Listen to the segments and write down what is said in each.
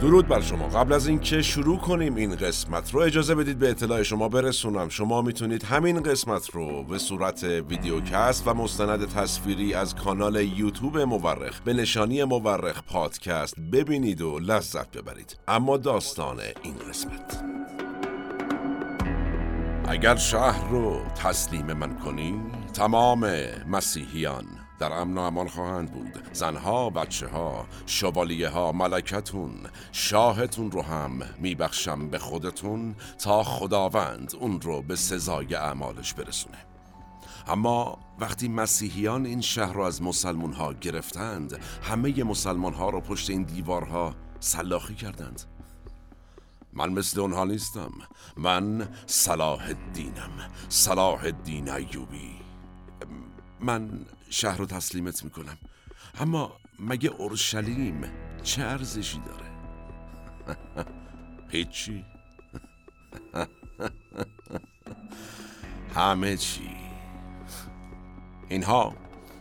درود بر شما. قبل از اینکه شروع کنیم این قسمت رو اجازه بدید به اطلاع شما برسونم. شما می‌تونید همین قسمت رو به صورت ویدیوکست و مستند تصویری از کانال یوتیوب مورخ به نشانی مورخ پادکست ببینید و لذت ببرید. اما داستان این قسمت. اگر شهر رو تسلیم من کنی تمام مسیحیان در امن و امان خواهند بود. زنها بچه ها شوالیه ها ملکتون شاهتون رو هم میبخشم به خودتون تا خداوند اون رو به سزای اعمالش برسونه. اما وقتی مسیحیان این شهر رو از مسلمون ها گرفتند همه مسلمان ها رو پشت این دیوارها سلاخی کردند. من مثل اونها نیستم. من صلاح الدینم. صلاح الدین ایوبی. من شهر رو تسلیمت می‌کنم. اما مگه اورشلیم چه ارزشی داره؟ هیچی. همه چی. اینها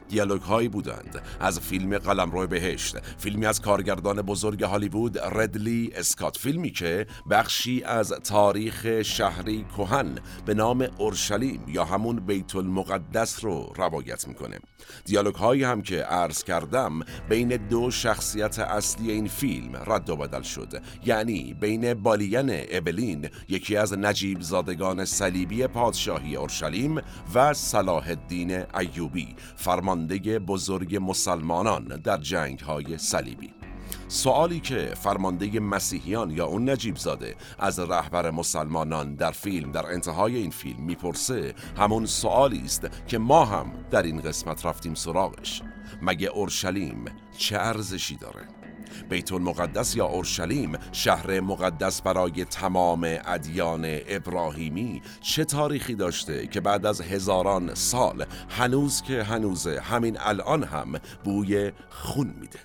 دیالوگ هایی بودند. از فیلم قلمرو بهشت فیلمی از کارگردان بزرگ هالیوود ردلی اسکات. فیلمی که بخشی از تاریخ شهری کوهن به نام اورشلیم یا همون بیت المقدس رو روایت می‌کنه. دیالوگ هایی هم که عرض کردم بین دو شخصیت اصلی این فیلم رد و بدل شد. یعنی بین بالین ابلین یکی از نجیب زادگان صلیبی پادشاهی اورشلیم و صلاح الدین ایوبی. فرمانده بزرگ مسلمانان در جنگ های صلیبی. سوالی که فرمانده مسیحیان یا اون نجیب زاده از رهبر مسلمانان در فیلم در انتهای این فیلم می‌پرسه همون سوالی است که ما هم در این قسمت رفتیم سراغش. مگه اورشلیم چه ارزشی داره؟ بیت المقدس یا اورشلیم شهر مقدس برای تمام ادیان ابراهیمی چه تاریخی داشته که بعد از هزاران سال هنوز که هنوزه همین الان هم بوی خون میده؟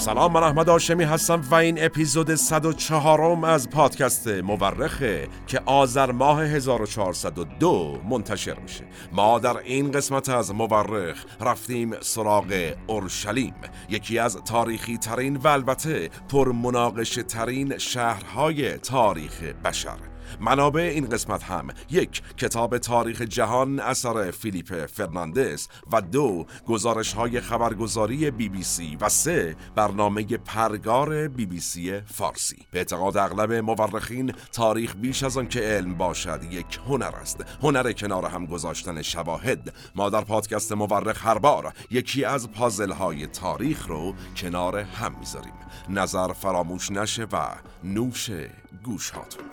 سلام من احمد آشمی هستم و این اپیزود 104 از پادکست مورخه که آذر ماه 1402 منتشر میشه. ما در این قسمت از مورخ رفتیم سراغ اورشلیم یکی از تاریخی ترین و البته پرمناقشه ترین شهرهای تاریخ بشر. منابع این قسمت هم. یک کتاب تاریخ جهان اثر فیلیپ فرناندس و دو گزارش های خبرگزاری بی بی سی و سه برنامه پرگار بی بی سی فارسی. به اعتقاد اغلب مورخین تاریخ بیش از آن که علم باشد یک هنر است. هنر کنار هم گذاشتن شواهد. ما در پادکست مورخ هر بار یکی از پازل های تاریخ رو کنار هم می‌ذاریم. نظر فراموش نشه و نوش گوش هاتون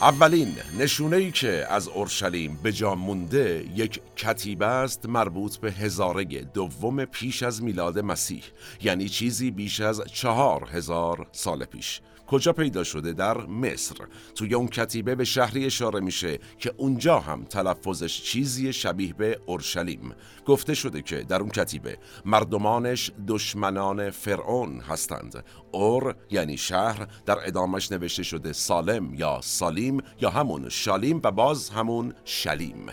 اولین نشونه ای که از اورشلیم به جا مونده یک کتیبه است مربوط به هزاره دوم پیش از میلاد مسیح یعنی چیزی بیش از چهار هزار سال پیش. کجا پیدا شده در مصر؟ توی اون کتیبه به شهری اشاره میشه که اونجا هم تلفظش چیزی شبیه به اورشلیم. گفته شده که در اون کتیبه مردمانش دشمنان فرعون هستند. اور یعنی شهر در ادامش نوشته شده سالم یا سالیم یا همون شالیم و باز همون شلیم.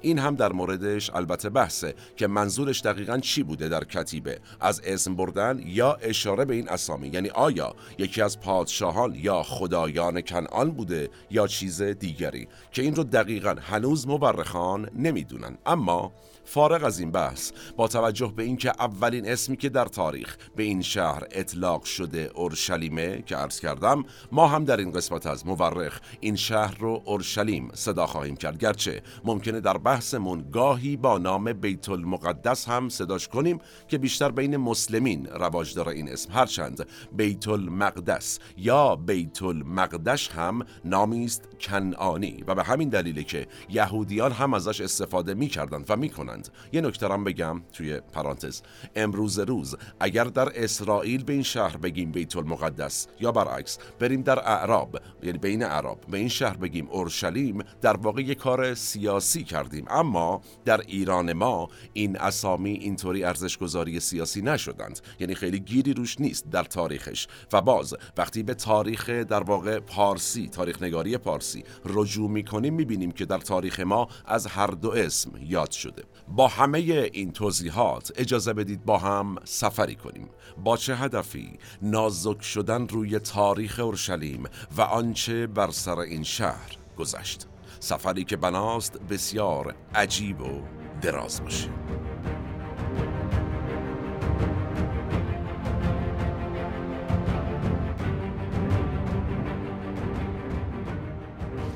این هم در موردش البته بحثه که منظورش دقیقا چی بوده در کتیبه؟ از اسم بردن یا اشاره به این اسامی؟ یعنی آیا یکی از پادشاهان یا خدایان کنعان بوده یا چیز دیگری؟ که این رو دقیقا هنوز مورخان نمی‌دونن. اما فارغ از این بحث با توجه به اینکه اولین اسمی که در تاریخ به این شهر اطلاق شده اورشلیمه که عرض کردم ما هم در این قسمت از مورخ این شهر رو اورشلیم صدا خواهیم کرد. گرچه ممکنه در بحثمون گاهی با نام بیت المقدس هم صداش کنیم که بیشتر بین مسلمین رواج داره این اسم. هرچند بیت المقدس یا بیت المقدش هم نامی است کنعانی و به همین دلیله که یهودیان هم ازش استفاده می‌کردند و می‌کنند. یه نکته بگم توی پرانتز. امروز روز اگر در اسرائیل به این شهر بگیم بیت المقدس یا برعکس بریم در اعراب یعنی بین اعراب به این شهر بگیم اورشلیم در واقع یه کار سیاسی کردیم. کردیم اما در ایران ما این اسامی اینطوری ارزشگذاری سیاسی نشدند. یعنی خیلی گیری روش نیست در تاریخش. و باز وقتی به تاریخ در واقع پارسی تاریخ نگاری پارسی رجوع می‌کنیم می‌بینیم که در تاریخ ما از هر دو اسم یاد شده. با همه این توضیحات اجازه بدید با هم سفری کنیم. با چه هدفی؟ نازک شدن روی تاریخ اورشلیم و آنچه بر سر این شهر گذشت. سفری که بناست بسیار عجیب و دراز باشه.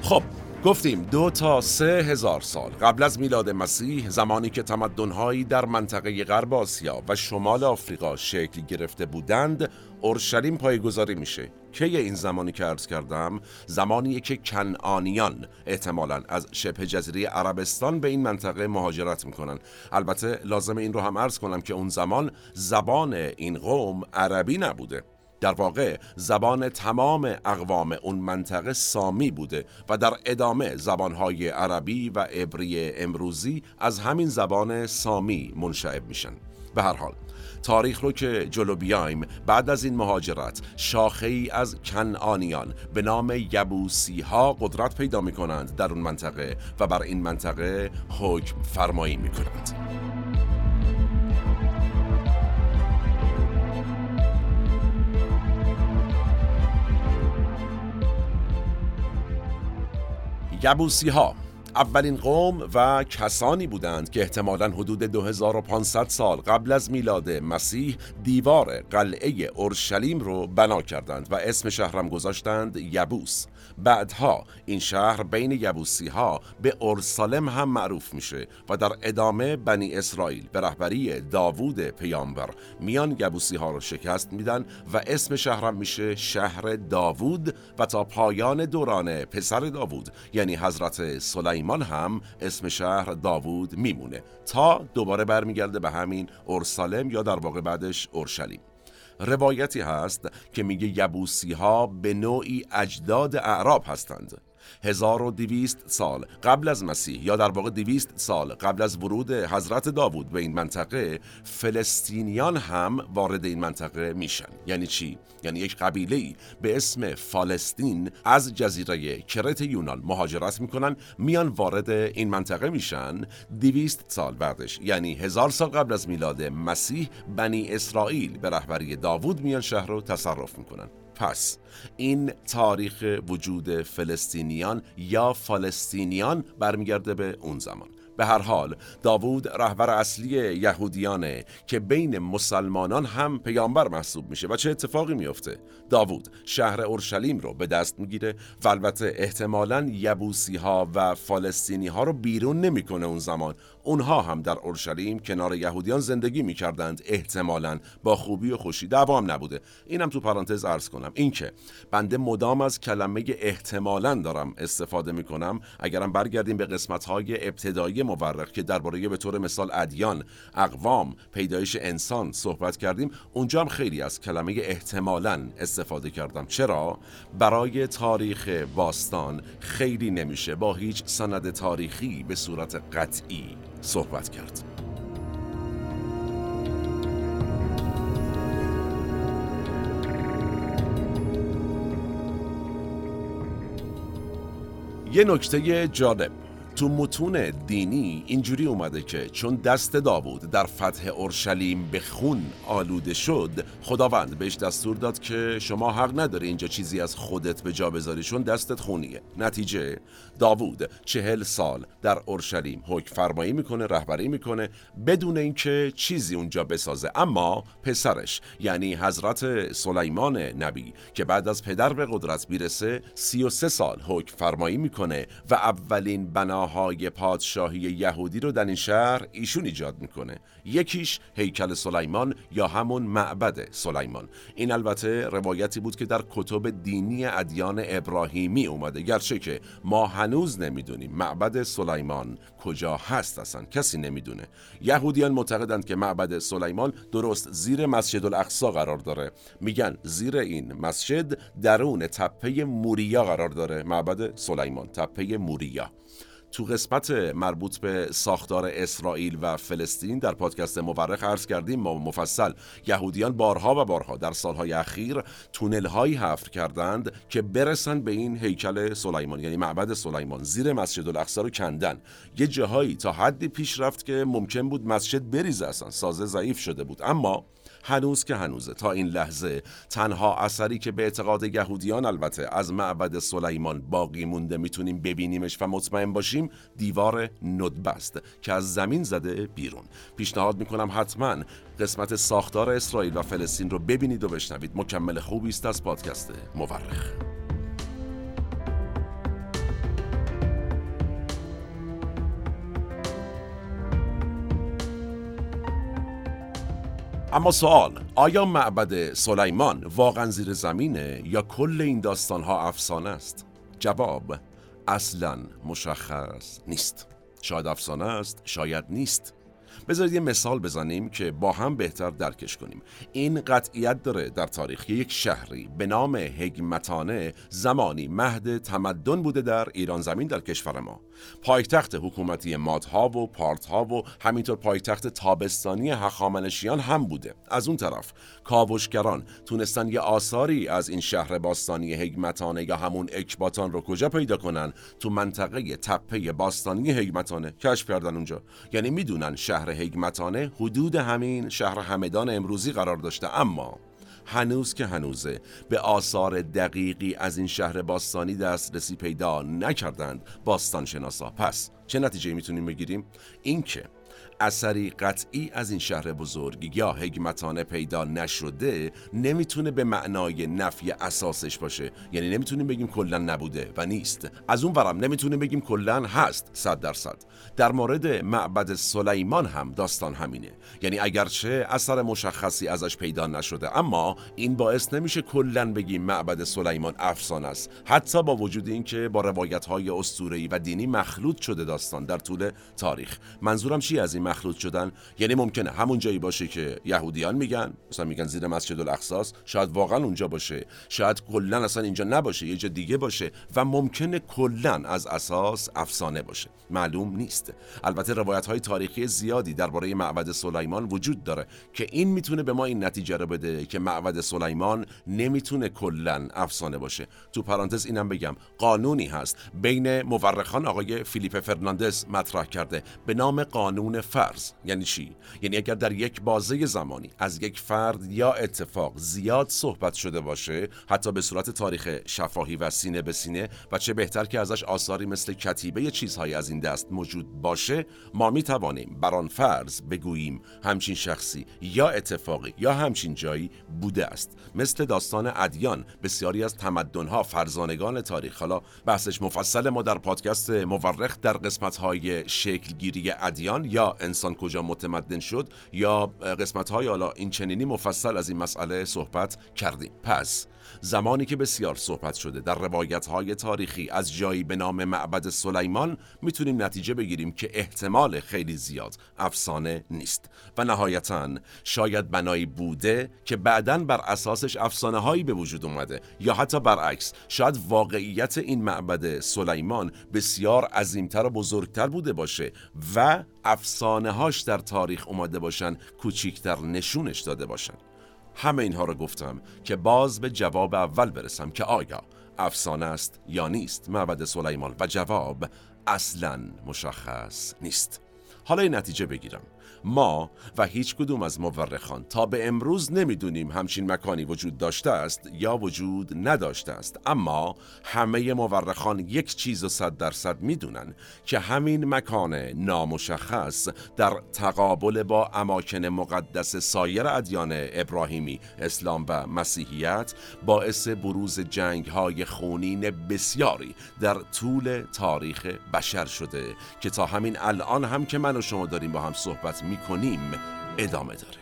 خب گفتیم دو تا سه هزار سال قبل از میلاد مسیح زمانی که تمدنهایی در منطقه غرب آسیا و شمال آفریقا شکل گرفته بودند اورشلیم پایگذاری میشه. کی این زمانی که عرض کردم؟ زمانی که کنعانیان احتمالا از شبه جزیره عربستان به این منطقه مهاجرت می‌کنن. البته لازم این رو هم عرض کنم که اون زمان زبان این قوم عربی نبوده. در واقع زبان تمام اقوام اون منطقه سامی بوده و در ادامه زبانهای عربی و عبری امروزی از همین زبان سامی منشعب میشن به هر حال تاریخ رو که جلو بیایم بعد از این مهاجرت شاخه ای از کنعانیان به نام یبوسی ها قدرت پیدا می کنند در اون منطقه و بر این منطقه حکم فرمایی می کنند. یبوسی ها اولین قوم و کسانی بودند که احتمالا حدود 2500 سال قبل از میلاد مسیح دیوار قلعه اورشلیم رو بنا کردند و اسم شهرم گذاشتند یبوس. بعدها این شهر بین یبوسی ها به اورسالم هم معروف میشه و در ادامه بنی اسرائیل به رهبری داوود پیامبر میان یبوسی ها رو شکست میدن و اسم شهرم میشه شهر داوود و تا پایان دوران پسر داوود یعنی حضرت سلیمان هم اسم شهر داوود میمونه. تا دوباره برمیگرده به همین اورسالم یا در واقع بعدش اورشلیم. روایتی هست که میگه یبوسی ها به نوعی اجداد اعراب هستند. 1200 سال قبل از مسیح یا در واقع 200 سال قبل از ورود حضرت داوود به این منطقه فلسطینیان هم وارد این منطقه میشن. یعنی چی؟ یعنی یک قبیله به اسم فالستین از جزیره کرت یونان مهاجرت می‌کنن میان وارد این منطقه میشن. 200 سال بعدش یعنی هزار سال قبل از میلاد مسیح بنی اسرائیل به رهبری داوود میان شهر رو تصرف می‌کنن. پس این تاریخ وجود فلسطینیان یا فلسطینیان برمیگرده به اون زمان. به هر حال داوود رهبر اصلی یهودیانه که بین مسلمانان هم پیامبر محسوب میشه و چه اتفاقی میفته. داوود شهر اورشلیم رو به دست می‌گیره و البته احتمالا یبوسی ها و فالستینی ها رو بیرون نمی‌کنه اون زمان. اونها هم در اورشلیم کنار یهودیان زندگی می‌کردند. احتمالا با خوبی و خوشی دوام نبوده. اینم تو پرانتز عرض کنم. اینکه بنده مدام از کلمه احتمالا دارم استفاده می‌کنم اگرم برگردیم به قسمت های ابتدایی مورخ که درباره به طور مثال ادیان اقوام پیدایش انسان صحبت کردیم اونجا هم خیلی از کلمه احتمالا استفاده کردم. چرا؟ برای تاریخ باستان خیلی نمیشه با هیچ سند تاریخی به صورت قطعی صحبت کرد. یه نکته جالب. تو متون دینی اینجوری اومده که چون دست داوود در فتح اورشلیم به خون آلوده شد خداوند بهش دستور داد که شما حق نداری اینجا چیزی از خودت به جا بذاری چون دستت خونیه. نتیجه داوود چهل سال در اورشلیم حکم فرمایی می‌کنه رهبری می‌کنه بدون اینکه چیزی اونجا بسازه. اما پسرش یعنی حضرت سلیمان نبی که بعد از پدر به قدرت می‌رسه 33 سال حکم فرمایی می‌کنه و اولین بنا های پادشاهی یهودی رو در این شهر ایشون ایجاد می‌کنه. یکیش هیکل سلیمان یا همون معبد سلیمان. این البته روایتی بود که در کتب دینی ادیان ابراهیمی اومده. گرچه که ما هنوز نمی‌دونیم معبد سلیمان کجا هست اصلا. کسی نمی‌دونه. یهودیان معتقدند که معبد سلیمان درست زیر مسجد الاقصا قرار داره. میگن زیر این مسجد درون تپه موریا قرار داره. معبد سلیمان تپه موریا. تو قسمت مربوط به ساختار اسرائیل و فلسطین در پادکست مورخ عرض کردیم ما مفصل یهودیان بارها و بارها در سالهای اخیر تونل هایی حفر کردند که برسن به این هیکل سلیمان یعنی معبد سلیمان. زیر مسجد الاقصی رو کندن. یه جاهایی تا حدی پیش رفت که ممکن بود مسجد بریزه اصلا سازه ضعیف شده بود. اما هنوز که هنوزه. تا این لحظه تنها اثری که به اعتقاد یهودیان البته از معبد سلیمان باقی مونده می‌تونیم ببینیمش و مطمئن باشیم دیوار ندبه است که از زمین زده بیرون. پیشنهاد می‌کنم حتما قسمت ساختار اسرائیل و فلسطین رو ببینید و بشنوید. مکمل خوبی است از پادکست مورخ. اما سوال آیا معبد سلیمان واقعا زیر زمینه یا کل این داستان ها افسانه است؟ جواب اصلا مشخص نیست شاید افسانه است شاید نیست بذارید یه مثال بزنیم که با هم بهتر درکش کنیم. این قطعیت داره در تاریخ یک شهری به نام هگمتانه زمانی مهد تمدن بوده در ایران زمین در کشور ما. پایتخت حکومتی مادها و پارتها و همینطور پایتخت تابستانی هخامنشیان هم بوده. از اون طرف کاوشگران تونستن یه آثاری از این شهر باستانی هگمتانه یا همون اکباتان رو کجا پیدا کنن؟ تو منطقه تپه باستانی هگمتانه کشف کردن اونجا. یعنی می‌دونن شهر هگمتانه حدود همین شهر همدان امروزی قرار داشته اما هنوز که هنوزه به آثار دقیقی از این شهر باستانی دسترسی پیدا نکردند باستان شناسا پس چه نتیجه می‌تونیم بگیریم؟ اینکه اثری قطعی از این شهر بزرگ یا حکمتانه پیدا نشده نمی‌تونه به معنای نفی اساسش باشه. یعنی نمی‌تونیم بگیم کلا نبوده و نیست. از اون ورم نمی‌تونیم بگیم کلا هست صد درصد. در مورد معبد سلیمان هم داستان همینه. یعنی اگرچه اثر مشخصی ازش پیدا نشده اما این باعث نمیشه کلا بگیم معبد سلیمان افسانه است. حتی با وجود اینکه با روایت های اسطوره‌ای و دینی مخلوط شده داستان در طول تاریخ. منظورم چی از این مخلوط شدن یعنی ممکنه همون جایی باشه که یهودیان میگن مثلا میگن زیر مسجد الاقصاص شاید واقعا اونجا باشه شاید کلا اصلا اینجا نباشه یه جا دیگه باشه و ممکنه کلا از اساس افسانه باشه. معلوم نیست. البته روایت های تاریخی زیادی درباره معبد سلیمان وجود داره که این می‌تونه به ما این نتیجه رو بده که معبد سلیمان نمی‌تونه کلا افسانه باشه. تو پرانتز اینم بگم قانونی هست. بین مورخان آقای فیلیپ فرناندز مطرح کرده. به نام قانون فرض. یعنی چی؟ یعنی اگر در یک بازه زمانی از یک فرد یا اتفاق زیاد صحبت شده باشه حتی به صورت تاریخ شفاهی و سینه به سینه و چه بهتر که ازش آثاری مثل کتیبه چیزهایی از این دست موجود باشه ما می توانیم بر آن فرض بگوییم همچین شخصی یا اتفاقی یا همچین جایی بوده است. مثل داستان ادیان بسیاری از تمدنها فرزانگان تاریخ. حالا بحثش مفصل ما در پادکست مورخ در قسمت های شکلگیری ادیان یا انسان کجا متمدن شد یا قسمت های حالا این چنینی مفصل از این مسئله صحبت کردیم. پس زمانی که بسیار صحبت شده در روایت های تاریخی از جایی به نام معبد سلیمان می‌تونیم نتیجه بگیریم که احتمال خیلی زیاد افسانه نیست. و نهایتا شاید بنایی بوده که بعدا بر اساسش افسانه هایی به وجود اومده. یا حتی برعکس شاید واقعیت این معبد سلیمان بسیار عظیمتر و بزرگتر بوده باشه و افسانه هاش در تاریخ اومده باشن کوچیکتر نشونش داده باشن. همه اینها رو گفتم که باز به جواب اول برسم که آیا افسانه است یا نیست معبد سلیمان و جواب اصلا مشخص نیست. حالا این نتیجه بگیرم. ما و هیچ کدوم از مورخان تا به امروز نمی‌دونیم همچین مکانی وجود داشته است یا وجود نداشته است. اما همه مورخان یک چیز و صد درصد می‌دونن که همین مکان نامشخص در تقابل با اماکن مقدس سایر ادیان ابراهیمی اسلام و مسیحیت باعث بروز جنگ های خونین بسیاری در طول تاریخ بشر شده که تا همین الان هم که من و شما داریم با هم صحبت می می‌کنیم ادامه داره.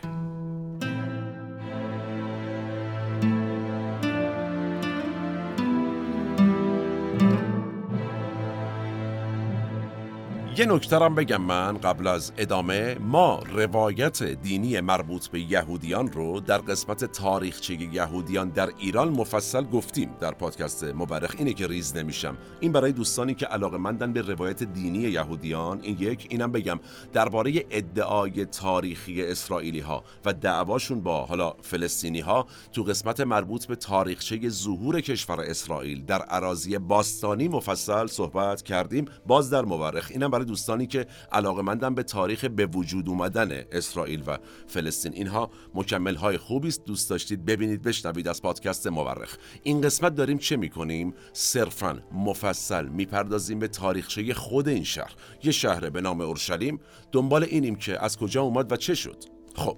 یه نکترم بگم من قبل از ادامه ما روایت دینی مربوط به یهودیان رو در قسمت تاریخچه یهودیان در ایران مفصل گفتیم در پادکست مبرخ. اینه که ریز نمیشم. این برای دوستانی که علاقه مندن به روایت دینی یهودیان این یک. اینم بگم درباره ادعای تاریخی اسرائیلی ها و دعواشون با حالا فلسطینی ها تو قسمت مربوط به تاریخچه ظهور کشور اسرائیل در عراضی باستانی مفصل صحبت کردیم. باز در مورخ اینم برای دوستانی که علاقه مندن به تاریخ به وجود اومدن اسرائیل و فلسطین. اینها مکمل های خوبی است. دوست داشتید ببینید بشنوید از پادکست مورخ. این قسمت داریم چه می‌کنیم؟ صرفا مفصل می‌پردازیم به تاریخچه خود این شهر. یه شهر به نام اورشلیم. دنبال اینیم که از کجا اومد و چه شد. خب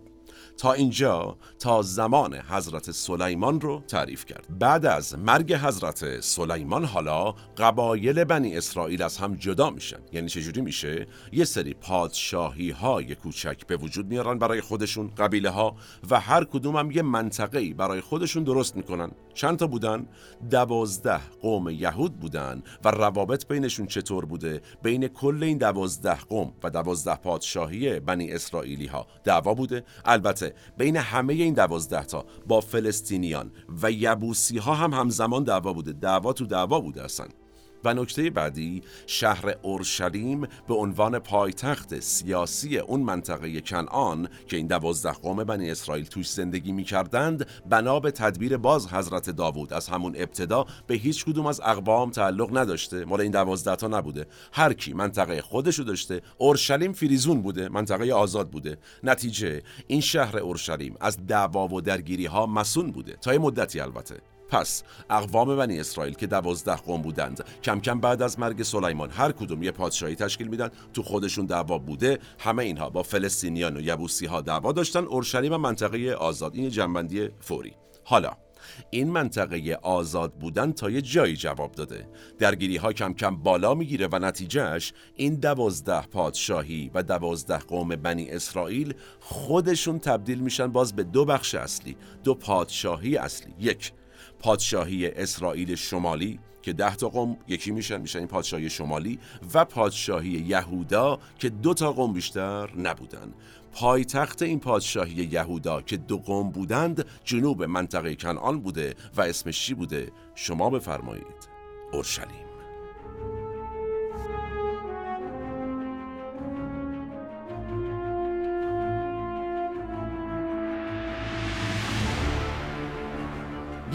تا اینجا تا زمان حضرت سلیمان رو تعریف کرد. بعد از مرگ حضرت سلیمان حالا قبایل بنی اسرائیل از هم جدا میشن. یعنی چجوری میشه؟ یه سری پادشاهی های کوچک به وجود میارن برای خودشون قبیله ها و هر کدوم هم یه منطقه برای خودشون درست می‌کنن. چند تا بودن؟ دوازده قوم یهود بودن. و روابط بینشون چطور بوده؟ بین کل این دوازده قوم و دوازده پادشاهی بنی اسرائیلی ها دعوا بوده. البته بین همه این دوازده تا با فلسطینیان و یبوسی ها هم همزمان دعوا بوده. دعوا تو دعوا بوده اصلا. و نکته بعدی شهر اورشلیم به عنوان پایتخت سیاسی اون منطقه کنعان که این دوازده قوم بنی اسرائیل توش زندگی می کردند بنا به تدبیر باز حضرت داوود. از همون ابتدا به هیچ کدوم از اقوام تعلق نداشته. مال این دوازده تا نبوده. هر کی منطقه خودشو داشته اورشلیم فریزون بوده منطقه آزاد بوده. نتیجه این شهر اورشلیم از دعوا و درگیری ها مسون بوده. تا مدتی البته. پس اقوام بنی اسرائیل که دوازده قوم بودند کم کم بعد از مرگ سلیمان هر کدوم یه پادشاهی تشکیل میدن تو خودشون دعوا بوده همه اینها با فلسطینیان و یبوسی ها دعوا داشتن اورشلیم و منطقه آزاد این جنبندی فوری. حالا این منطقه آزاد بودن تا یه جایی جواب داده. درگیری ها کم کم بالا می‌گیره و نتیجهش این دوازده پادشاهی و دوازده قوم بنی اسرائیل خودشون تبدیل میشن باز به دو بخش اصلی دو پادشاهی اصلی. یک پادشاهی اسرائیل شمالی که ده تا قوم یکی میشن میشن این پادشاهی شمالی و پادشاهی یهودا که دو تا قوم بیشتر نبودن. پایتخت این پادشاهی یهودا که دو قوم بودند جنوب منطقه کنعان بوده و اسمش چی بوده. شما بفرمایید. اورشلیم.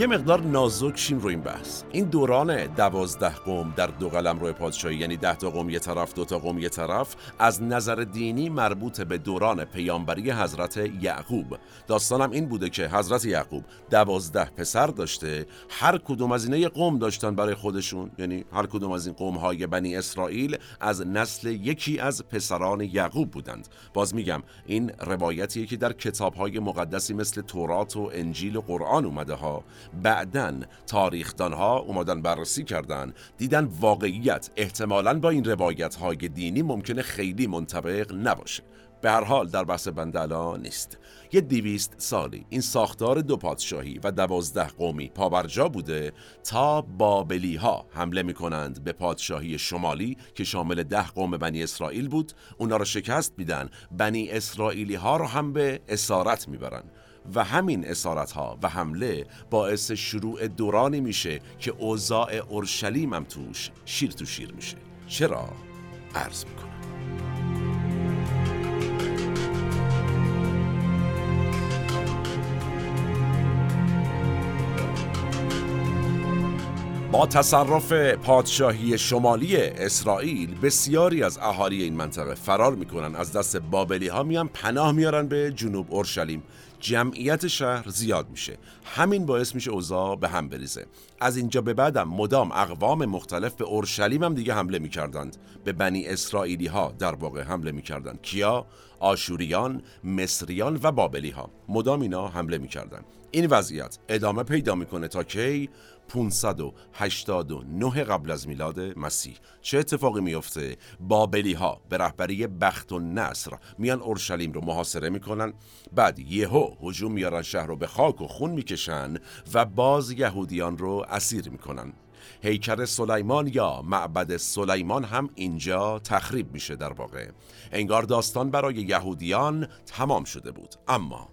یه مقدار نازک شیم رو این بحث. این دوران دوازده قوم در دو قلم روی پادشاهی یعنی ده تا قوم یه طرف دو تا قوم یه طرف از نظر دینی مربوط به دوران پیامبری حضرت یعقوب. داستانم این بوده که حضرت یعقوب دوازده پسر داشته هر کدوم از اینا یه قوم داشتن برای خودشون. یعنی هر کدوم از این قوم های بنی اسرائیل از نسل یکی از پسران یعقوب بودند. باز میگم این روایتیه که در کتاب های مقدسی مثل تورات و انجیل و قرآن اومده ها. بعدا تاریخدان ها اومدن بررسی کردن دیدن واقعیت. احتمالا با این روایت های دینی ممکنه خیلی منطبق نباشه. به هر حال در بحث بنده نیست. یه دیویست سالی این ساختار دو پادشاهی و دوازده قومی پابرجا بوده تا بابلی ها حمله می کنند به پادشاهی شمالی که شامل ده قوم بنی اسرائیل بود. اونا را شکست میدن. بنی اسرائیلی ها رو هم به اسارت می‌برن. و همین اسارت ها و حمله باعث شروع دورانی میشه که اوضاع اورشلیم هم توش شیر تو شیر میشه. چرا؟ عرض می‌کنم. با تصرف پادشاهی شمالی اسرائیل بسیاری از اهالی این منطقه فرار می‌کنن. از دست بابلی ها میان پناه میارن به جنوب اورشلیم. جمعیت شهر زیاد میشه. همین باعث میشه اوضاع به هم بریزه. از اینجا به بعدم مدام اقوام مختلف به اورشلیم هم دیگه حمله می‌کردند. به بنی اسرائیلی ها در واقع حمله می‌کردند. کیا؟ آشوریان مصریان و بابلی ها مدام اینا حمله می‌کردند. این وضعیت ادامه پیدا می‌کنه تا کی؟ 589 قبل از میلاد مسیح. چه اتفاقی میفته بابلی ها به رهبری بخت و نصر میان اورشلیم رو محاصره می‌کنن. بعد یهو هجوم میارن شهر رو به خاک و خون می‌کشن و باز یهودیان رو اسیر می‌کنن. هیکل سلیمان یا معبد سلیمان هم اینجا تخریب میشه در واقع. انگار داستان برای یهودیان تمام شده بود. اما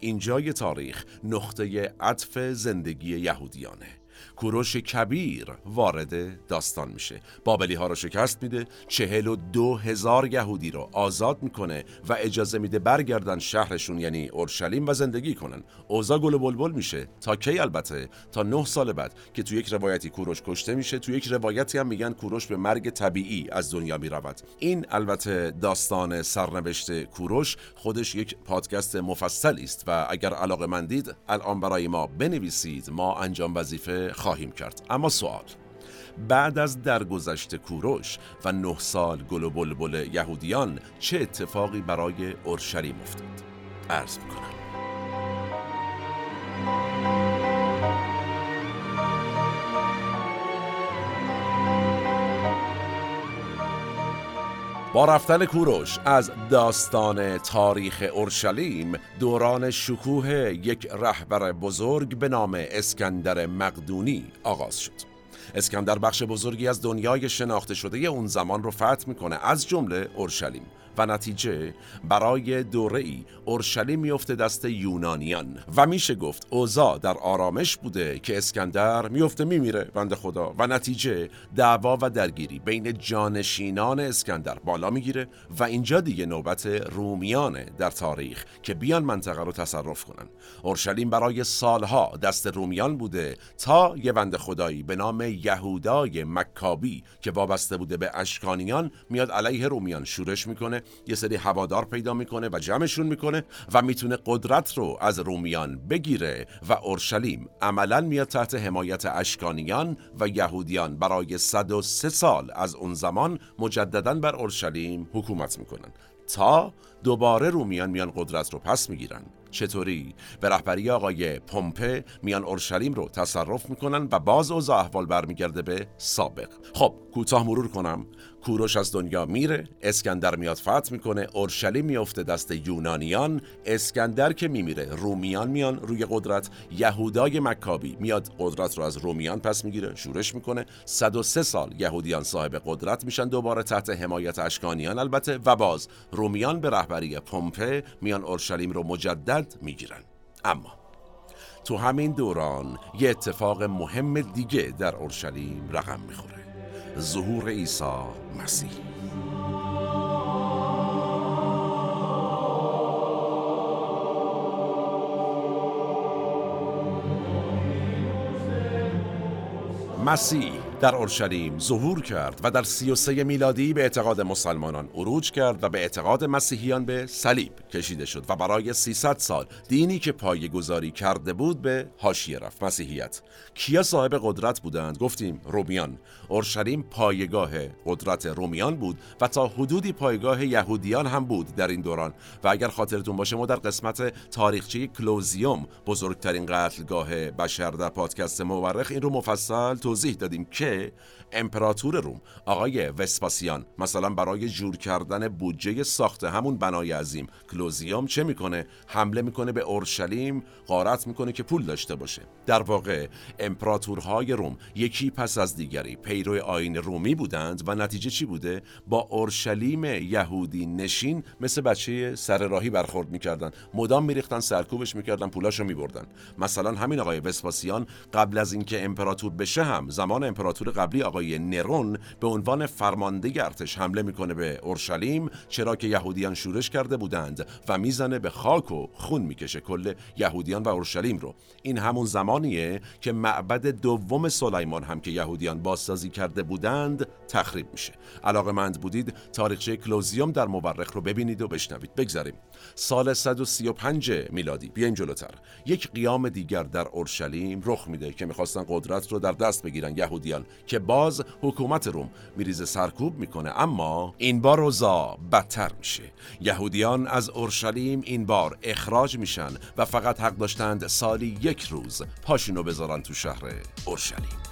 اینجای تاریخ نقطه عطف زندگی یهودیانه. کوروش کبیر وارد داستان میشه. بابلی ها رو شکست میده چهل و دو هزار یهودی رو آزاد می‌کنه و اجازه میده برگردن شهرشون یعنی اورشلیم و زندگی کنن. اوزا گل و بلبل میشه. تا کی البته؟ تا نه سال بعد که تو یک روایتی کوروش کشته میشه تو یک روایتی هم میگن کوروش به مرگ طبیعی از دنیا می‌رود. این البته داستان سرنوشت کوروش خودش یک پادکست مفصلی است و اگر علاقه مندید الان برای ما بنویسید. ما انجام وظیفه خواهیم کرد. اما سوال بعد از درگذشت کوروش و نه سال گل و بلبل یهودیان چه اتفاقی برای اورشلیم افتاد؟ عرض می‌کنم. با رفتن کوروش از داستان تاریخ اورشلیم دوران شکوه یک رهبر بزرگ به نام اسکندر مقدونی آغاز شد. اسکندر بخش بزرگی از دنیای شناخته شده اون زمان رو فتح می‌کنه از جمله اورشلیم. و نتیجه برای دوره ای اورشلیم میفته دست یونانیان. و میشه گفت اوزا در آرامش بوده که اسکندر میفته میمیره بند خدا. و نتیجه دعوا و درگیری بین جانشینان اسکندر بالا می‌گیره و اینجا دیگه نوبت رومیانه در تاریخ که بیان منطقه رو تصرف کنن. اورشلیم برای سالها دست رومیان بوده تا یه بند خدایی به نام یهودای مکابی که وابسته بوده به اشکانیان میاد علیه رومیان شورش می‌کنه یه سری هوادار پیدا می‌کنه و جمعشون می‌کنه و می‌تونه قدرت رو از رومیان بگیره و اورشلیم عملا میاد تحت حمایت اشکانیان و یهودیان. برای 103 سال از اون زمان مجددا بر اورشلیم حکومت می‌کنن تا دوباره رومیان میان قدرت رو پس می‌گیرن. چطوری؟ به رهبری آقای پومپه میان اورشلیم رو تصرف می‌کنن و باز اوضاع احوال برمیگرده به سابق. خب کوتاه مرور کنم. کوروش از دنیا میره اسکندر میاد فتح می‌کنه اورشلیم میافته دست یونانیان اسکندر که میمیره رومیان میان روی قدرت یهودای مکابی میاد قدرت رو از رومیان پس می‌گیره شورش می‌کنه. 103 سال یهودیان صاحب قدرت میشن دوباره تحت حمایت اشکانیان البته و باز رومیان به رهبری پومپه میان اورشلیم رو مجدد می‌گیرن. اما تو همین دوران یه اتفاق مهم دیگه در اورشلیم رقم می‌خوره. ظهور عیسی مسیح. مسیح. در اورشلیم ظهور کرد و در 33 میلادی به اعتقاد مسلمانان عروج کرد و به اعتقاد مسیحیان به صلیب کشیده شد و برای 300 سال دینی که پای گذاری کرده بود به حاشیه رفت. مسیحیت. کیا صاحب قدرت بودند؟ گفتیم رومیان. اورشلیم پایگاه قدرت رومیان بود و تا حدودی پایگاه یهودیان هم بود در این دوران. و اگر خاطرتون باشه ما در قسمت تاریخچه کلوزیوم بزرگترین قتلگاه بشر در پادکست مورخ این رو مفصل توضیح دادیم که 이제 امپراتور روم. آقای وسپاسیان مثلا برای جور کردن بودجه ساخت همون بنای عظیم. کلوزیوم چه می‌کنه؟ حمله می‌کنه به اورشلیم غارت می‌کنه که پول داشته باشه. در واقع امپراتورهای روم یکی پس از دیگری پیرو آین رومی بودند و نتیجه چی بوده؟ با اورشلیم یهودی نشین مثل بچه سر راهی برخورد می‌کردن. مدام میریختن سرکوبش می‌کردن پولاشو میبردن. مثلا همین آقای وسپاسیان قبل از اینکه امپراتور بشه هم زمان امپراتور قبلی آقای نرون به عنوان فرمانده ارتش حمله می‌کنه به اورشلیم چرا که یهودیان شورش کرده بودند و می‌زنه به خاک و خون می‌کشه کل یهودیان و اورشلیم رو. این همون زمانیه که معبد دوم سلیمان هم که یهودیان بازسازی کرده بودند تخریب میشه. علاقه مند بودید؟ تاریخچه کلوزیوم در مورخ رو ببینید و بشنوید. بگذاریم. سال 135 میلادی. بیایم جلوتر. یک قیام دیگر در اورشلیم رخ میده که می‌خواستن قدرت رو در دست بگیرن یهودیان که باز حکومت روم میریزه سرکوب می‌کنه اما این بار روزا بدتر میشه. یهودیان از اورشلیم این بار اخراج میشن و فقط حق داشتند سالی یک روز پاشینو بذارن تو شهر اورشلیم.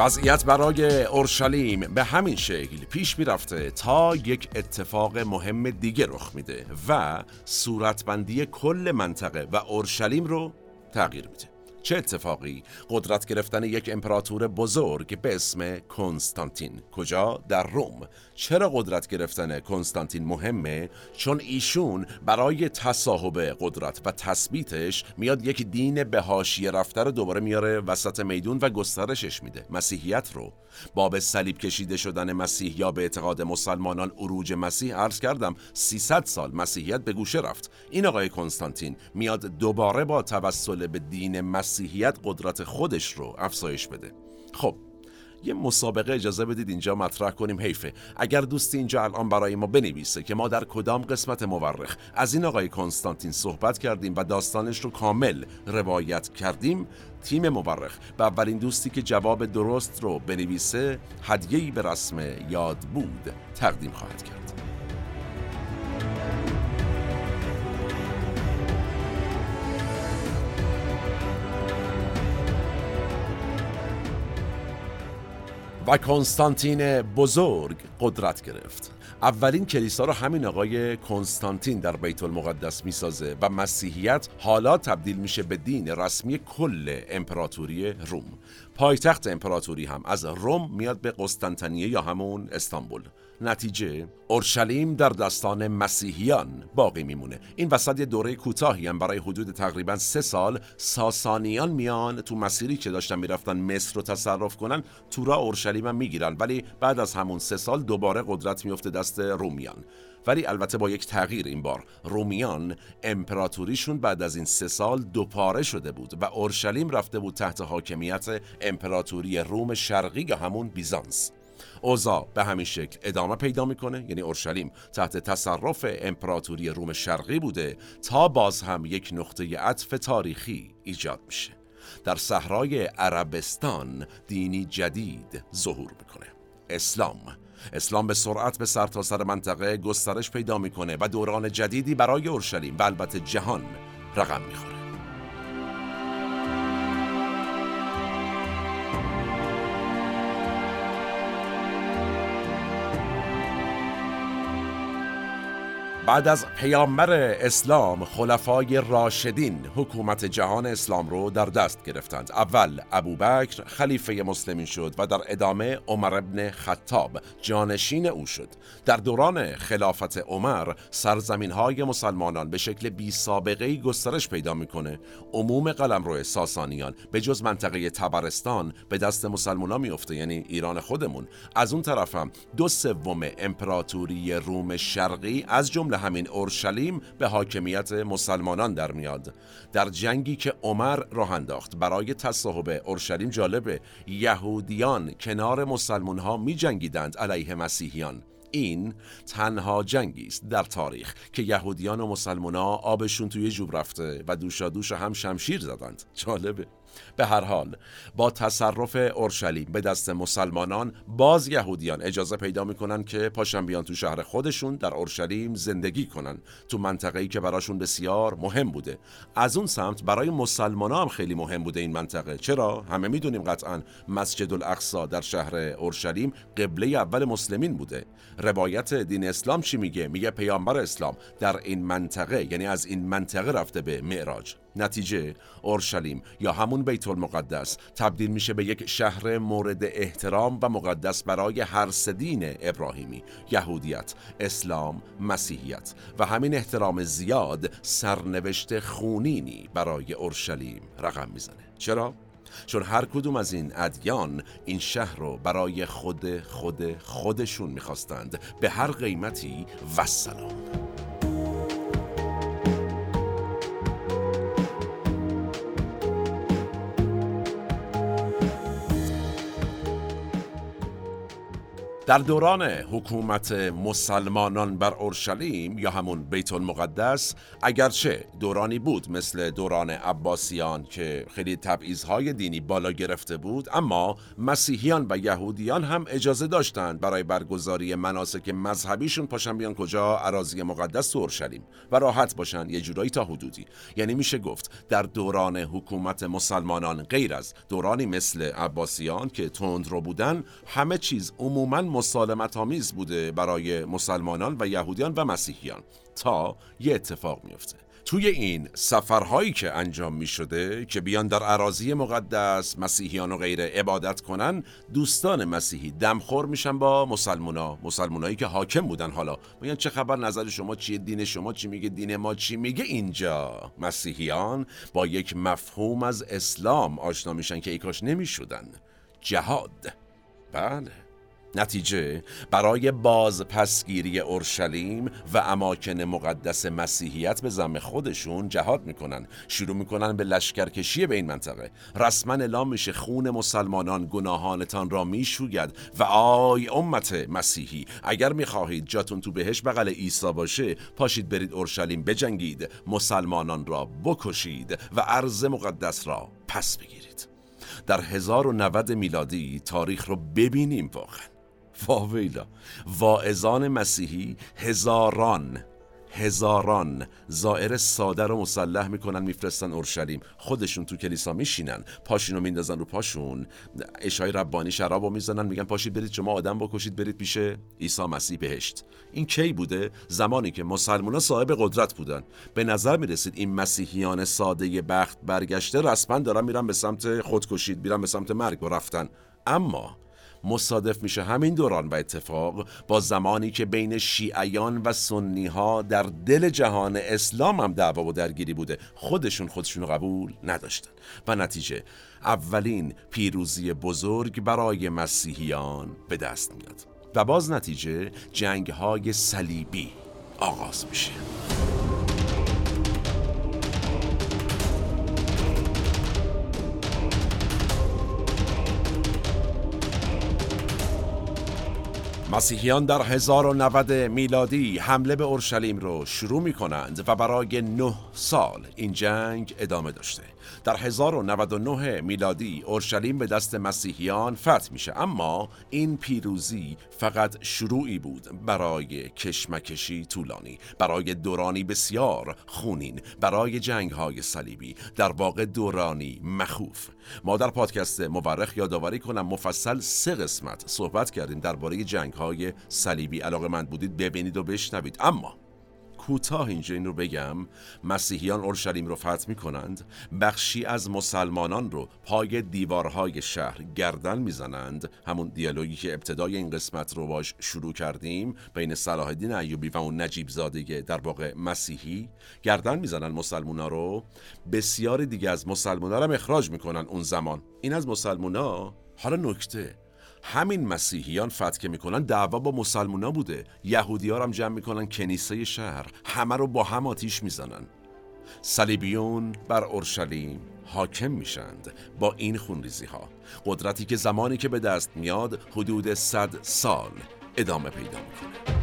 وضعیت برای اورشلیم به همین شکل پیش می‌رفته تا یک اتفاق مهم دیگه رخ میده و صورتبندی کل منطقه و اورشلیم رو تغییر میده. چه اتفاقی؟ قدرت گرفتن یک امپراتور بزرگ به اسم کنستانتین. کجا؟ در روم. چرا قدرت گرفتن کنستانتین مهمه؟ چون ایشون برای تصاحب قدرت و تثبیتش میاد یک دین به حاشیه رفته رو دوباره میاره وسط میدون و گسترشش میده. مسیحیت رو. با به صلیب کشیده شدن مسیح یا به اعتقاد مسلمانان عروج مسیح عرض کردم 300 سال مسیحیت به گوشه رفت. این آقای کنستانتین میاد دوباره با توسل به دین مسیحیت قدرت خودش رو افزایش بده. خب یه مسابقه اجازه بدید اینجا مطرح کنیم حیفه. اگر دوستی اینجا الان برای ما بنویسه که ما در کدام قسمت مورخ. از این آقای کنستانتین صحبت کردیم و داستانش رو کامل روایت کردیم. تیم مورخ. به اولین دوستی که جواب درست رو بنویسه هدیه‌ای به رسم یاد بود تقدیم خواهد کرد. و کنستانتین بزرگ قدرت گرفت. اولین کلیسا رو همین آقای کنستانتین در بیت المقدس می‌سازه و مسیحیت حالا تبدیل میشه به دین رسمی کل امپراتوری روم. پایتخت امپراتوری هم از روم میاد به قسطنطنیه یا همون استانبول. نتیجه اورشلیم در دستان مسیحیان باقی میمونه. این وسط یه دوره کوتاهی هم برای حدود تقریبا سه سال ساسانیان میان تو مسیری که داشتن می‌رفتن مصر رو تصرف کنن. تورا اورشلیم هم می‌گیرن ولی بعد از همون سه سال دوباره قدرت میفته دست رومیان. ولی البته با یک تغییر این بار. رومیان امپراتوریشون بعد از این سه سال دوپاره شده بود و اورشلیم رفته بود تحت حاکمیت امپراتوری روم شرقی یا همون بیزانس. اوزا به همین شکل ادامه پیدا می‌کنه. یعنی اورشلیم تحت تصرف امپراتوری روم شرقی بوده تا باز هم یک نقطه عطف تاریخی ایجاد میشه. در صحرای عربستان دینی جدید ظهور می‌کنه. اسلام. اسلام به سرعت به سرتاسر سر منطقه گسترش پیدا می‌کنه و دوران جدیدی برای اورشلیم و البته جهان رقم می‌خوره. بعد از پیامبر اسلام خلفای راشدین حکومت جهان اسلام رو در دست گرفتند. اول ابوبکر خلیفه مسلمین شد و در ادامه عمر ابن خطاب جانشین او شد. در دوران خلافت عمر سرزمین های مسلمانان به شکل بی سابقه گسترش پیدا می‌کنه. عموم قلمرو ساسانیان. به جز منطقه تبرستان به دست مسلمانان میفته یعنی ایران خودمون. از اون طرفم دو سوم امپراتوری روم شرقی از جمله همین اورشلیم به حاکمیت مسلمانان در میاد. در جنگی که عمر راه انداخت برای تصاحب اورشلیم جالبه یهودیان کنار مسلمان ها می جنگیدند علیه مسیحیان. این تنها جنگی است در تاریخ که یهودیان و مسلمونا آبشون توی جوب رفته و دوشا دوش هم شمشیر زدند. جالبه. به هر حال با تصرف اورشلیم به دست مسلمانان باز یهودیان اجازه پیدا می‌کنن که پاشن بیان تو شهر خودشون در اورشلیم زندگی کنن. تو منطقه‌ای که براشون بسیار مهم بوده. از اون سمت برای مسلمان هم خیلی مهم بوده این منطقه. چرا؟ همه می‌دونیم قطعا مسجد الاقصا در شهر اورشلیم قبله اول مسلمین بوده. روایت دین اسلام چی میگه؟ میگه پیامبر اسلام در این منطقه یعنی از این منطقه رفته به معراج. نتیجه اورشلیم یا همون بیت المقدس. تبدیل میشه به یک شهر مورد احترام و مقدس برای هر سدین ابراهیمی یهودیت اسلام مسیحیت. و همین احترام زیاد سرنوشت خونینی برای اورشلیم رقم می‌زنه. چرا؟ چون هر کدوم از این ادیان این شهر رو برای خود خود خودشون می‌خواستند. به هر قیمتی و سلام در دوران حکومت مسلمانان بر اورشلیم یا همون بیت المقدس اگرچه دورانی بود مثل دوران عباسیان که خیلی تبعیضهای دینی بالا گرفته بود اما مسیحیان و یهودیان هم اجازه داشتند برای برگزاری مناسک مذهبیشون پاشن بیان کجا؟ اراضی مقدس تو اورشلیم. و راحت باشن یه جورایی تا حدودی. یعنی میشه گفت در دوران حکومت مسلمانان غیر از دورانی مثل عباسیان که تند رو بودن همه چیز عموما مسالمت آمیز بوده برای مسلمانان و یهودیان و مسیحیان. تا یه اتفاق میفته توی این سفرهایی که انجام می شده که بیان در عراضی مقدس مسیحیان و غیره عبادت کنن دوستان مسیحی دمخور میشن با مسلمونا. مسلمونایی که حاکم بودن حالا. میگن چه خبر نظر شما چیه دین شما چی میگه دین ما چی میگه؟ اینجا. مسیحیان با یک مفهوم از اسلام آشنا میشن که ای کاش نمی‌شدن. جهاد. بله. نتیجه برای باز پسگیری اورشلیم و اماکن مقدس مسیحیت به زم خودشون جهاد می‌کنن. شروع می‌کنن به لشکرکشی به این منطقه. رسما اعلام میشه خون مسلمانان گناهانتان را می‌شوید و آی امت مسیحی اگر می‌خواهید جاتون تو بهش بغل عیسی باشه پاشید برید اورشلیم بجنگید مسلمانان را بکشید و ارز مقدس را پس بگیرید. در 1090 میلادی تاریخ رو ببینیم واقعا. واویلا واعظان مسیحی هزاران هزاران زائر ساده رو مسلح می‌کنن میفرستن اورشلیم. خودشون تو کلیسا میشینن پاشینو میندازن رو پاشون. اشای ربانی شرابو می‌زنن میگن پاشید برید شما آدم بکشید برید پیش عیسی مسیح بهشت. این کی بوده؟ زمانی که مسلمونا صاحب قدرت بودن. به نظر می‌رسید این مسیحیان ساده بخت برگشته رسما دارن میرن به سمت خودکشید میرن به سمت مرگ و رفتن. اما مصادف میشه. همین دوران و اتفاق با زمانی که بین شیعیان و سنی ها در دل جهان اسلام هم دعوا و درگیری بوده خودشون خودشون قبول نداشتن. و نتیجه اولین پیروزی بزرگ برای مسیحیان به دست میاد. و باز نتیجه جنگ های صلیبی آغاز میشه. مسیحیان در 1090 میلادی حمله به اورشلیم رو شروع می کنند و برای نه سال این جنگ ادامه داشته. در 1099 میلادی اورشلیم به دست مسیحیان فتح میشه. اما این پیروزی فقط شروعی بود برای کشمکشی طولانی برای دورانی بسیار خونین برای جنگ های صلیبی در واقع دورانی مخوف. ما در پادکست مورخ یادآوری کنم مفصل سه قسمت صحبت کردیم درباره جنگ های صلیبی. علاقه من بودید ببینید و بشنوید. اما کوتاه اینجا این رو بگم مسیحیان اورشلیم رو فتح می کنند بخشی از مسلمانان رو پای دیوارهای شهر گردن می‌زنند. همون دیالوگی که ابتدای این قسمت رو باش شروع کردیم بین صلاح الدین ایوبی و اون نجیب زاده در واقع مسیحی گردن می‌زنن مسلمونا رو. بسیار دیگه از مسلمونا رو اخراج می‌کنن اون زمان. این از مسلمونا. حالا نکته همین مسیحیان فتکه می‌کنن دعوا با مسلمونا بوده. یهودی ها هم جمع می‌کنن کنیسه شهر. همه رو با هم آتیش می‌زنن. صلیبیون بر اورشلیم حاکم میشند با این خونریزی ها قدرتی که زمانی که به دست میاد حدود صد سال ادامه پیدا می‌کنه.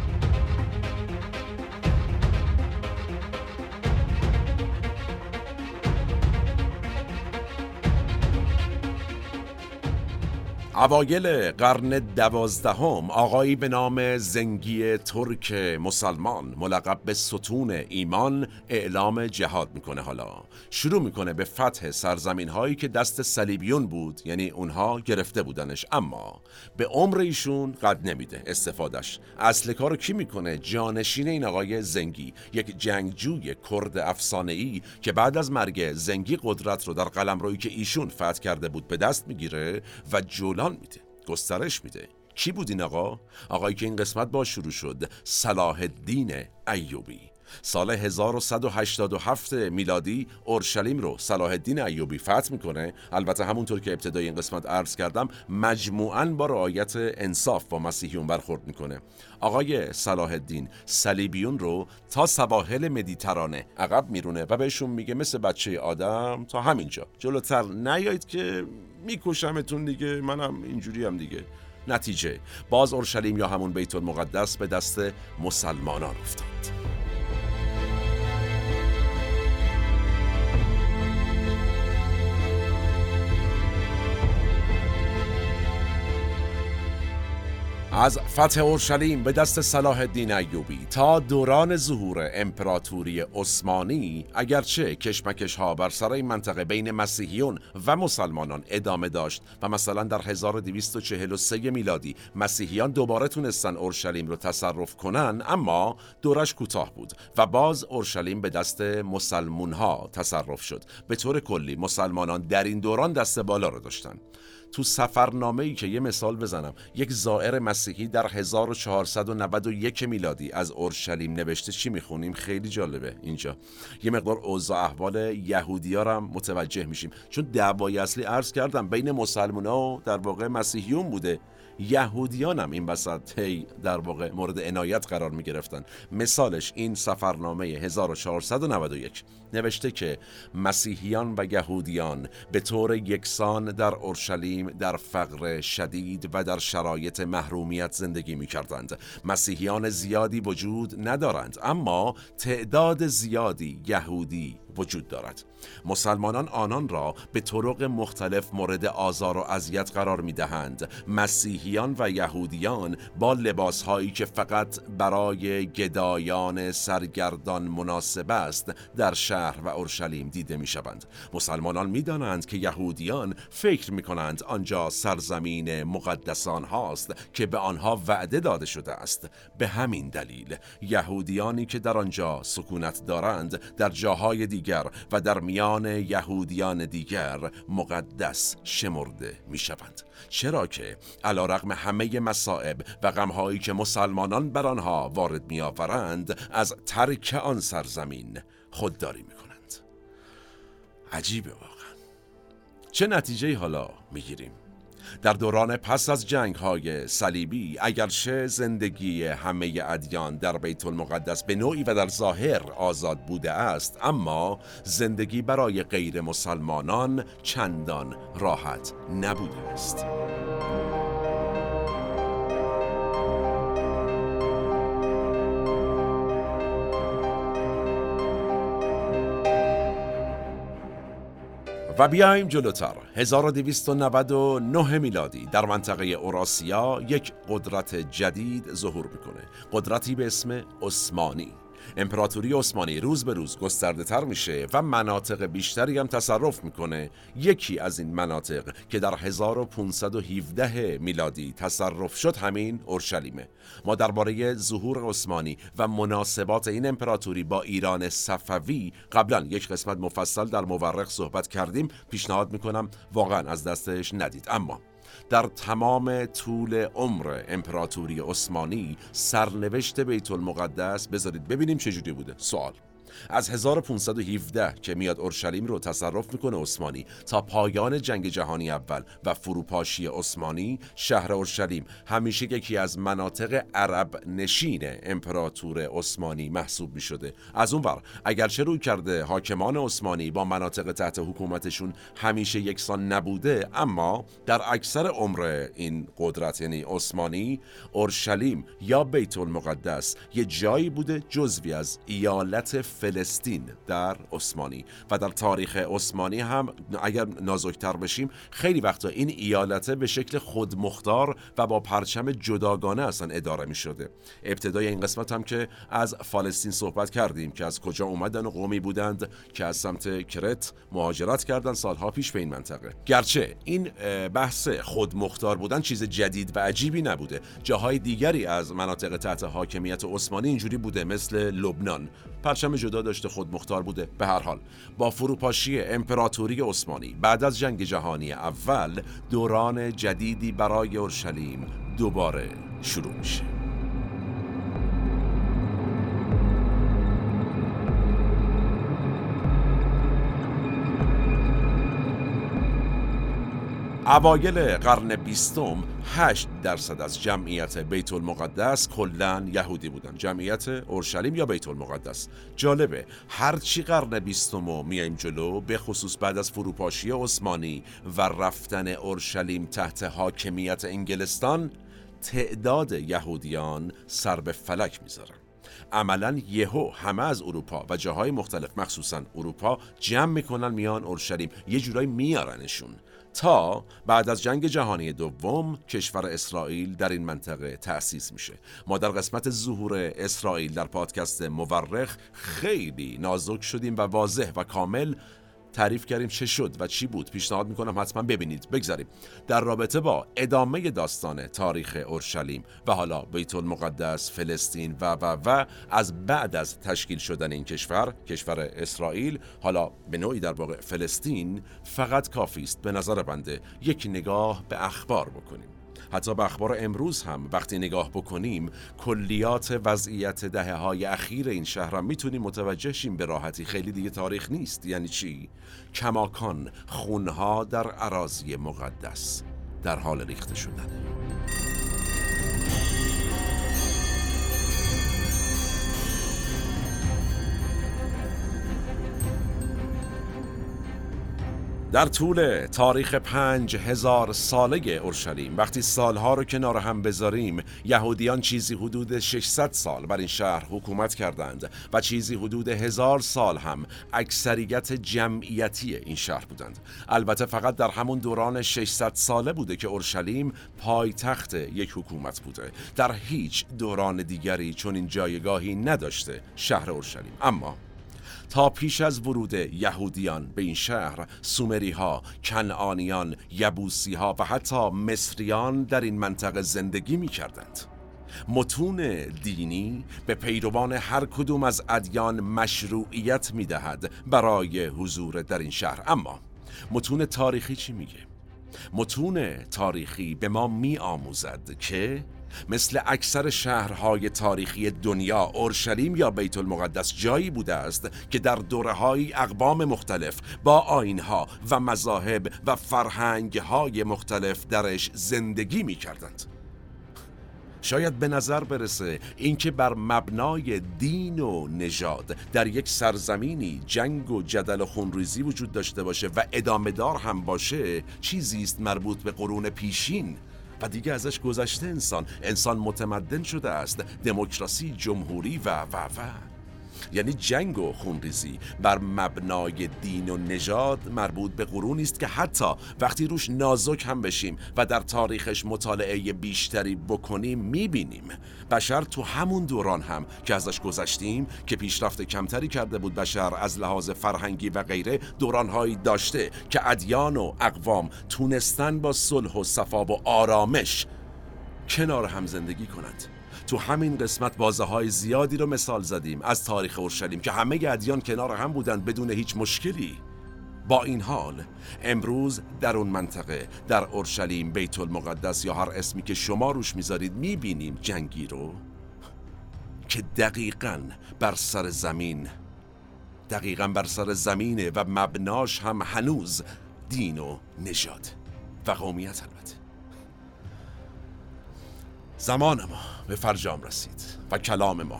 اوایل قرن دوازدهم آقایی به نام زنگی ترک مسلمان ملقب به ستون ایمان اعلام جهاد می‌کنه حالا. شروع می‌کنه به فتح سرزمین هایی که دست صلیبیون بود یعنی اونها گرفته بودنش. اما به عمر ایشون قد نمیده استفادهش اصل کارو کی می‌کنه؟ جانشین این آقای زنگی. یک جنگجوی کرد افسانه ای که بعد از مرگ زنگی قدرت رو در قلمرویی که ایشون فتح کرده بود به دست می‌گیره و جولان میده گسترش میده. کی بود این آقا؟ آقایی که این قسمت با شروع شد. صلاح الدین ایوبی. سال 1187 میلادی اورشلیم رو صلاح الدین ایوبی فتح می‌کنه. البته همونطور که ابتدای این قسمت عرض کردم مجموعاً با رعایت انصاف با مسیحیون برخورد می‌کنه. آقای صلاح الدین صلیبیون رو تا سواحل مدیترانه عقب میرونه و بهشون میگه مثل بچه آدم تا همینجا. جلوتر نیایید که میکشمتون دیگه. منم اینجوری هم دیگه. نتیجه. باز اورشلیم یا همون بیت المقدس به دست مسلمانان افتاد. از فتح اورشلیم به دست صلاح الدین ایوبی تا دوران ظهور امپراتوری عثمانی اگرچه کشمکش ها بر سر این منطقه بین مسیحیون و مسلمانان ادامه داشت و مثلا در 1243 میلادی مسیحیان دوباره تونستن اورشلیم رو تصرف کنن اما دورش کوتاه بود و باز اورشلیم به دست مسلمون ها تصرف شد. به طور کلی مسلمانان در این دوران دست بالا رو داشتن. تو سفرنامه ای که یه مثال بزنم. یک زائر مسیحی در 1491 میلادی از اورشلیم نوشته چی می‌خونیم؟ خیلی جالبه اینجا. یه مقدار اوضاع احوال یهودیا هم متوجه میشیم. چون دعوای اصلی عرض کردم بین مسلمونا و در واقع مسیحیون بوده. یهودیان هم این وسط هی در واقع مورد عنایت قرار می گرفتن. مثالش این سفرنامه 1491 نوشته که مسیحیان و یهودیان به طور یکسان در اورشلیم در فقر شدید و در شرایط محرومیت زندگی می کردند. مسیحیان زیادی وجود ندارند اما تعداد زیادی یهودی وجود دارد. مسلمانان آنان را به طرق مختلف مورد آزار و اذیت قرار می دهند مسیحیان و یهودیان با لباس هایی که فقط برای گدایان سرگردان مناسب است در شهر و اورشلیم دیده می شوند مسلمانان می دانند که یهودیان فکر می کنند آنجا سرزمین مقدسان هاست که به آنها وعده داده شده است. به همین دلیل یهودیانی که در آنجا سکونت دارند در جاهای دیگر و در میان یهودیان دیگر مقدس شمرده می شوند چرا که علا رقم همه مصائب و غمهایی که مسلمانان بر آنها وارد می آورند از ترک آن سرزمین خودداری می کنند عجیبه واقعا. چه نتیجه حالا می گیریم؟ در دوران پس از جنگ های صلیبی اگرچه زندگی همه ادیان در بیت المقدس به نوعی و در ظاهر آزاد بوده است اما زندگی برای غیر مسلمانان چندان راحت نبوده است. و بیایم جلوتر. 1299 میلادی در منطقه اوراسیا یک قدرت جدید ظهور می‌کنه. قدرتی به اسم عثمانی. امپراتوری عثمانی روز به روز گسترده تر میشه و مناطق بیشتری هم تصرف می‌کنه. یکی از این مناطق که در 1517 میلادی تصرف شد همین اورشلیمه ما درباره ظهور عثمانی و مناسبات این امپراتوری با ایران صفوی قبلا یک قسمت مفصل در مورخ صحبت کردیم. پیشنهاد می‌کنم واقعا از دستش ندید. اما در تمام طول عمر امپراتوری عثمانی سرنوشت بیت المقدس بذارید. ببینیم چجوری بوده. سوال. از 1517 که میاد اورشلیم رو تصرف می‌کنه عثمانی تا پایان جنگ جهانی اول و فروپاشی عثمانی شهر اورشلیم. همیشه یکی از مناطق عرب نشین امپراتور عثمانی محسوب می شده از اون ور اگرچه روی کرده حاکمان عثمانی با مناطق تحت حکومتشون همیشه یکسان نبوده اما در اکثر عمر این قدرت یعنی عثمانی اورشلیم یا بیت المقدس یه جایی بوده جزوی از ایالت فلسطین در عثمانی و در تاریخ عثمانی هم اگر نازکتر بشیم خیلی وقتا این ایالته به شکل خودمختار و با پرچم جداگانه اصلا اداره می شده. ابتدای این قسمت هم که از فلسطین صحبت کردیم که از کجا اومدن و قومی بودند که از سمت کرت مهاجرت کردن سالها پیش به این منطقه. گرچه این بحث خودمختار بودن چیز جدید و عجیبی نبوده. جاهای دیگری از مناطق تحت حاکمیت عثمانی اینجوری بوده مثل لبنان. پرچم جدا داشته خود مختار بوده. به هر حال با فروپاشی امپراتوری عثمانی بعد از جنگ جهانی اول دوران جدیدی برای اورشلیم دوباره شروع میشه. اوایل قرن بیستم 8 درصد از جمعیت بیت المقدس کلا یهودی بودن. جمعیت اورشلیم یا بیت المقدس جالبه هرچی قرن بیستم میایم جلو به خصوص بعد از فروپاشی عثمانی و رفتن اورشلیم تحت حاکمیت انگلستان تعداد یهودیان سر به فلک می‌ذارن. عملا یهو همه از اروپا و جاهای مختلف مخصوصا اروپا جمع می‌کنن میان اورشلیم. یه جورایی میارنشون. تا بعد از جنگ جهانی دوم کشور اسرائیل در این منطقه تأسیس میشه. ما در قسمت ظهور اسرائیل در پادکست مورخ خیلی نازک شدیم و واضح و کامل تعریف کردیم چه شد و چی بود. پیشنهاد می‌کنم حتما ببینید. بگذاریم. در رابطه با ادامه داستان تاریخ اورشلیم و حالا بیت المقدس فلسطین و و و از بعد از تشکیل شدن این کشور کشور اسرائیل حالا به نوعی در واقع فلسطین فقط کافی است به نظر بنده یک نگاه به اخبار بکنیم. حتی به اخبار امروز هم وقتی نگاه بکنیم کلیات وضعیت دهه های اخیر این شهر هم می‌تونیم متوجه شیم به راحتی. خیلی دیگه تاریخ نیست. یعنی چی؟ کماکان خونها در عراضی مقدس در حال ریخته شدنه در طول تاریخ پنج هزار ساله اورشلیم وقتی سالها رو کنار هم بذاریم یهودیان چیزی حدود 600 سال بر این شهر حکومت کردند و چیزی حدود هزار سال هم اکثریت جمعیتی این شهر بودند. البته فقط در همون دوران 600 ساله بوده که اورشلیم پایتخت یک حکومت بوده. در هیچ دوران دیگری چون این جایگاهی نداشته شهر اورشلیم. اما تا پیش از ورود یهودیان به این شهر سومری ها، کنعانیان، یبوسی ها و حتی مصریان در این منطقه زندگی می کردند. متون دینی به پیروان هر کدوم از ادیان مشروعیت می دهد برای حضور در این شهر اما متون تاریخی چی میگه؟ متون تاریخی به ما می آموزد که مثل اکثر شهرهای تاریخی دنیا اورشلیم یا بیت المقدس جایی بوده است که در دوره های اقوام مختلف با آینها و مذاهب و فرهنگهای مختلف درش زندگی می کردند. شاید به نظر برسه اینکه بر مبنای دین و نژاد در یک سرزمینی جنگ و جدل و خونریزی وجود داشته باشه و ادامه دار هم باشه چیزی است مربوط به قرون پیشین و دیگه ازش گذشته انسان. انسان متمدن شده است. دموکراسی جمهوری و و و. یعنی جنگ و خونریزی. بر مبنای دین و نژاد مربوط به قرونی است که حتی وقتی روش نازک هم بشیم و در تاریخش مطالعه بیشتری بکنیم می‌بینیم. بشر تو همون دوران هم که ازش گذشتیم که پیشرفت کمتری کرده بود بشر از لحاظ فرهنگی و غیره دورانهایی داشته که ادیان و اقوام تونستن با صلح و صفا و آرامش کنار هم زندگی کنند. تو همین قسمت بازه های زیادی رو مثال زدیم از تاریخ اورشلیم که همه ادیان کنار هم بودند بدون هیچ مشکلی. با این حال امروز در اون منطقه در اورشلیم بیت المقدس یا هر اسمی که شما روش می‌ذارید می‌بینیم جنگی رو که دقیقا بر سر زمین دقیقا بر سر زمینه و مبناش هم هنوز دین و نژاد و قومیت البته. زمان ما به فرجام رسید و کلام ما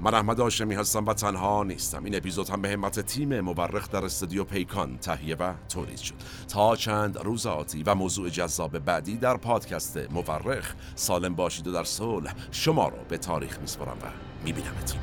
من احمد آشمی هستم و تنها نیستم. این اپیزود هم به همت تیم مورخ در استودیو پیکان تهیه و تولید شد. تا چند روز آتی و موضوع جذاب بعدی در پادکست مورخ سالم باشید و در صلح شما رو به تاریخ میسپارم و میبینمت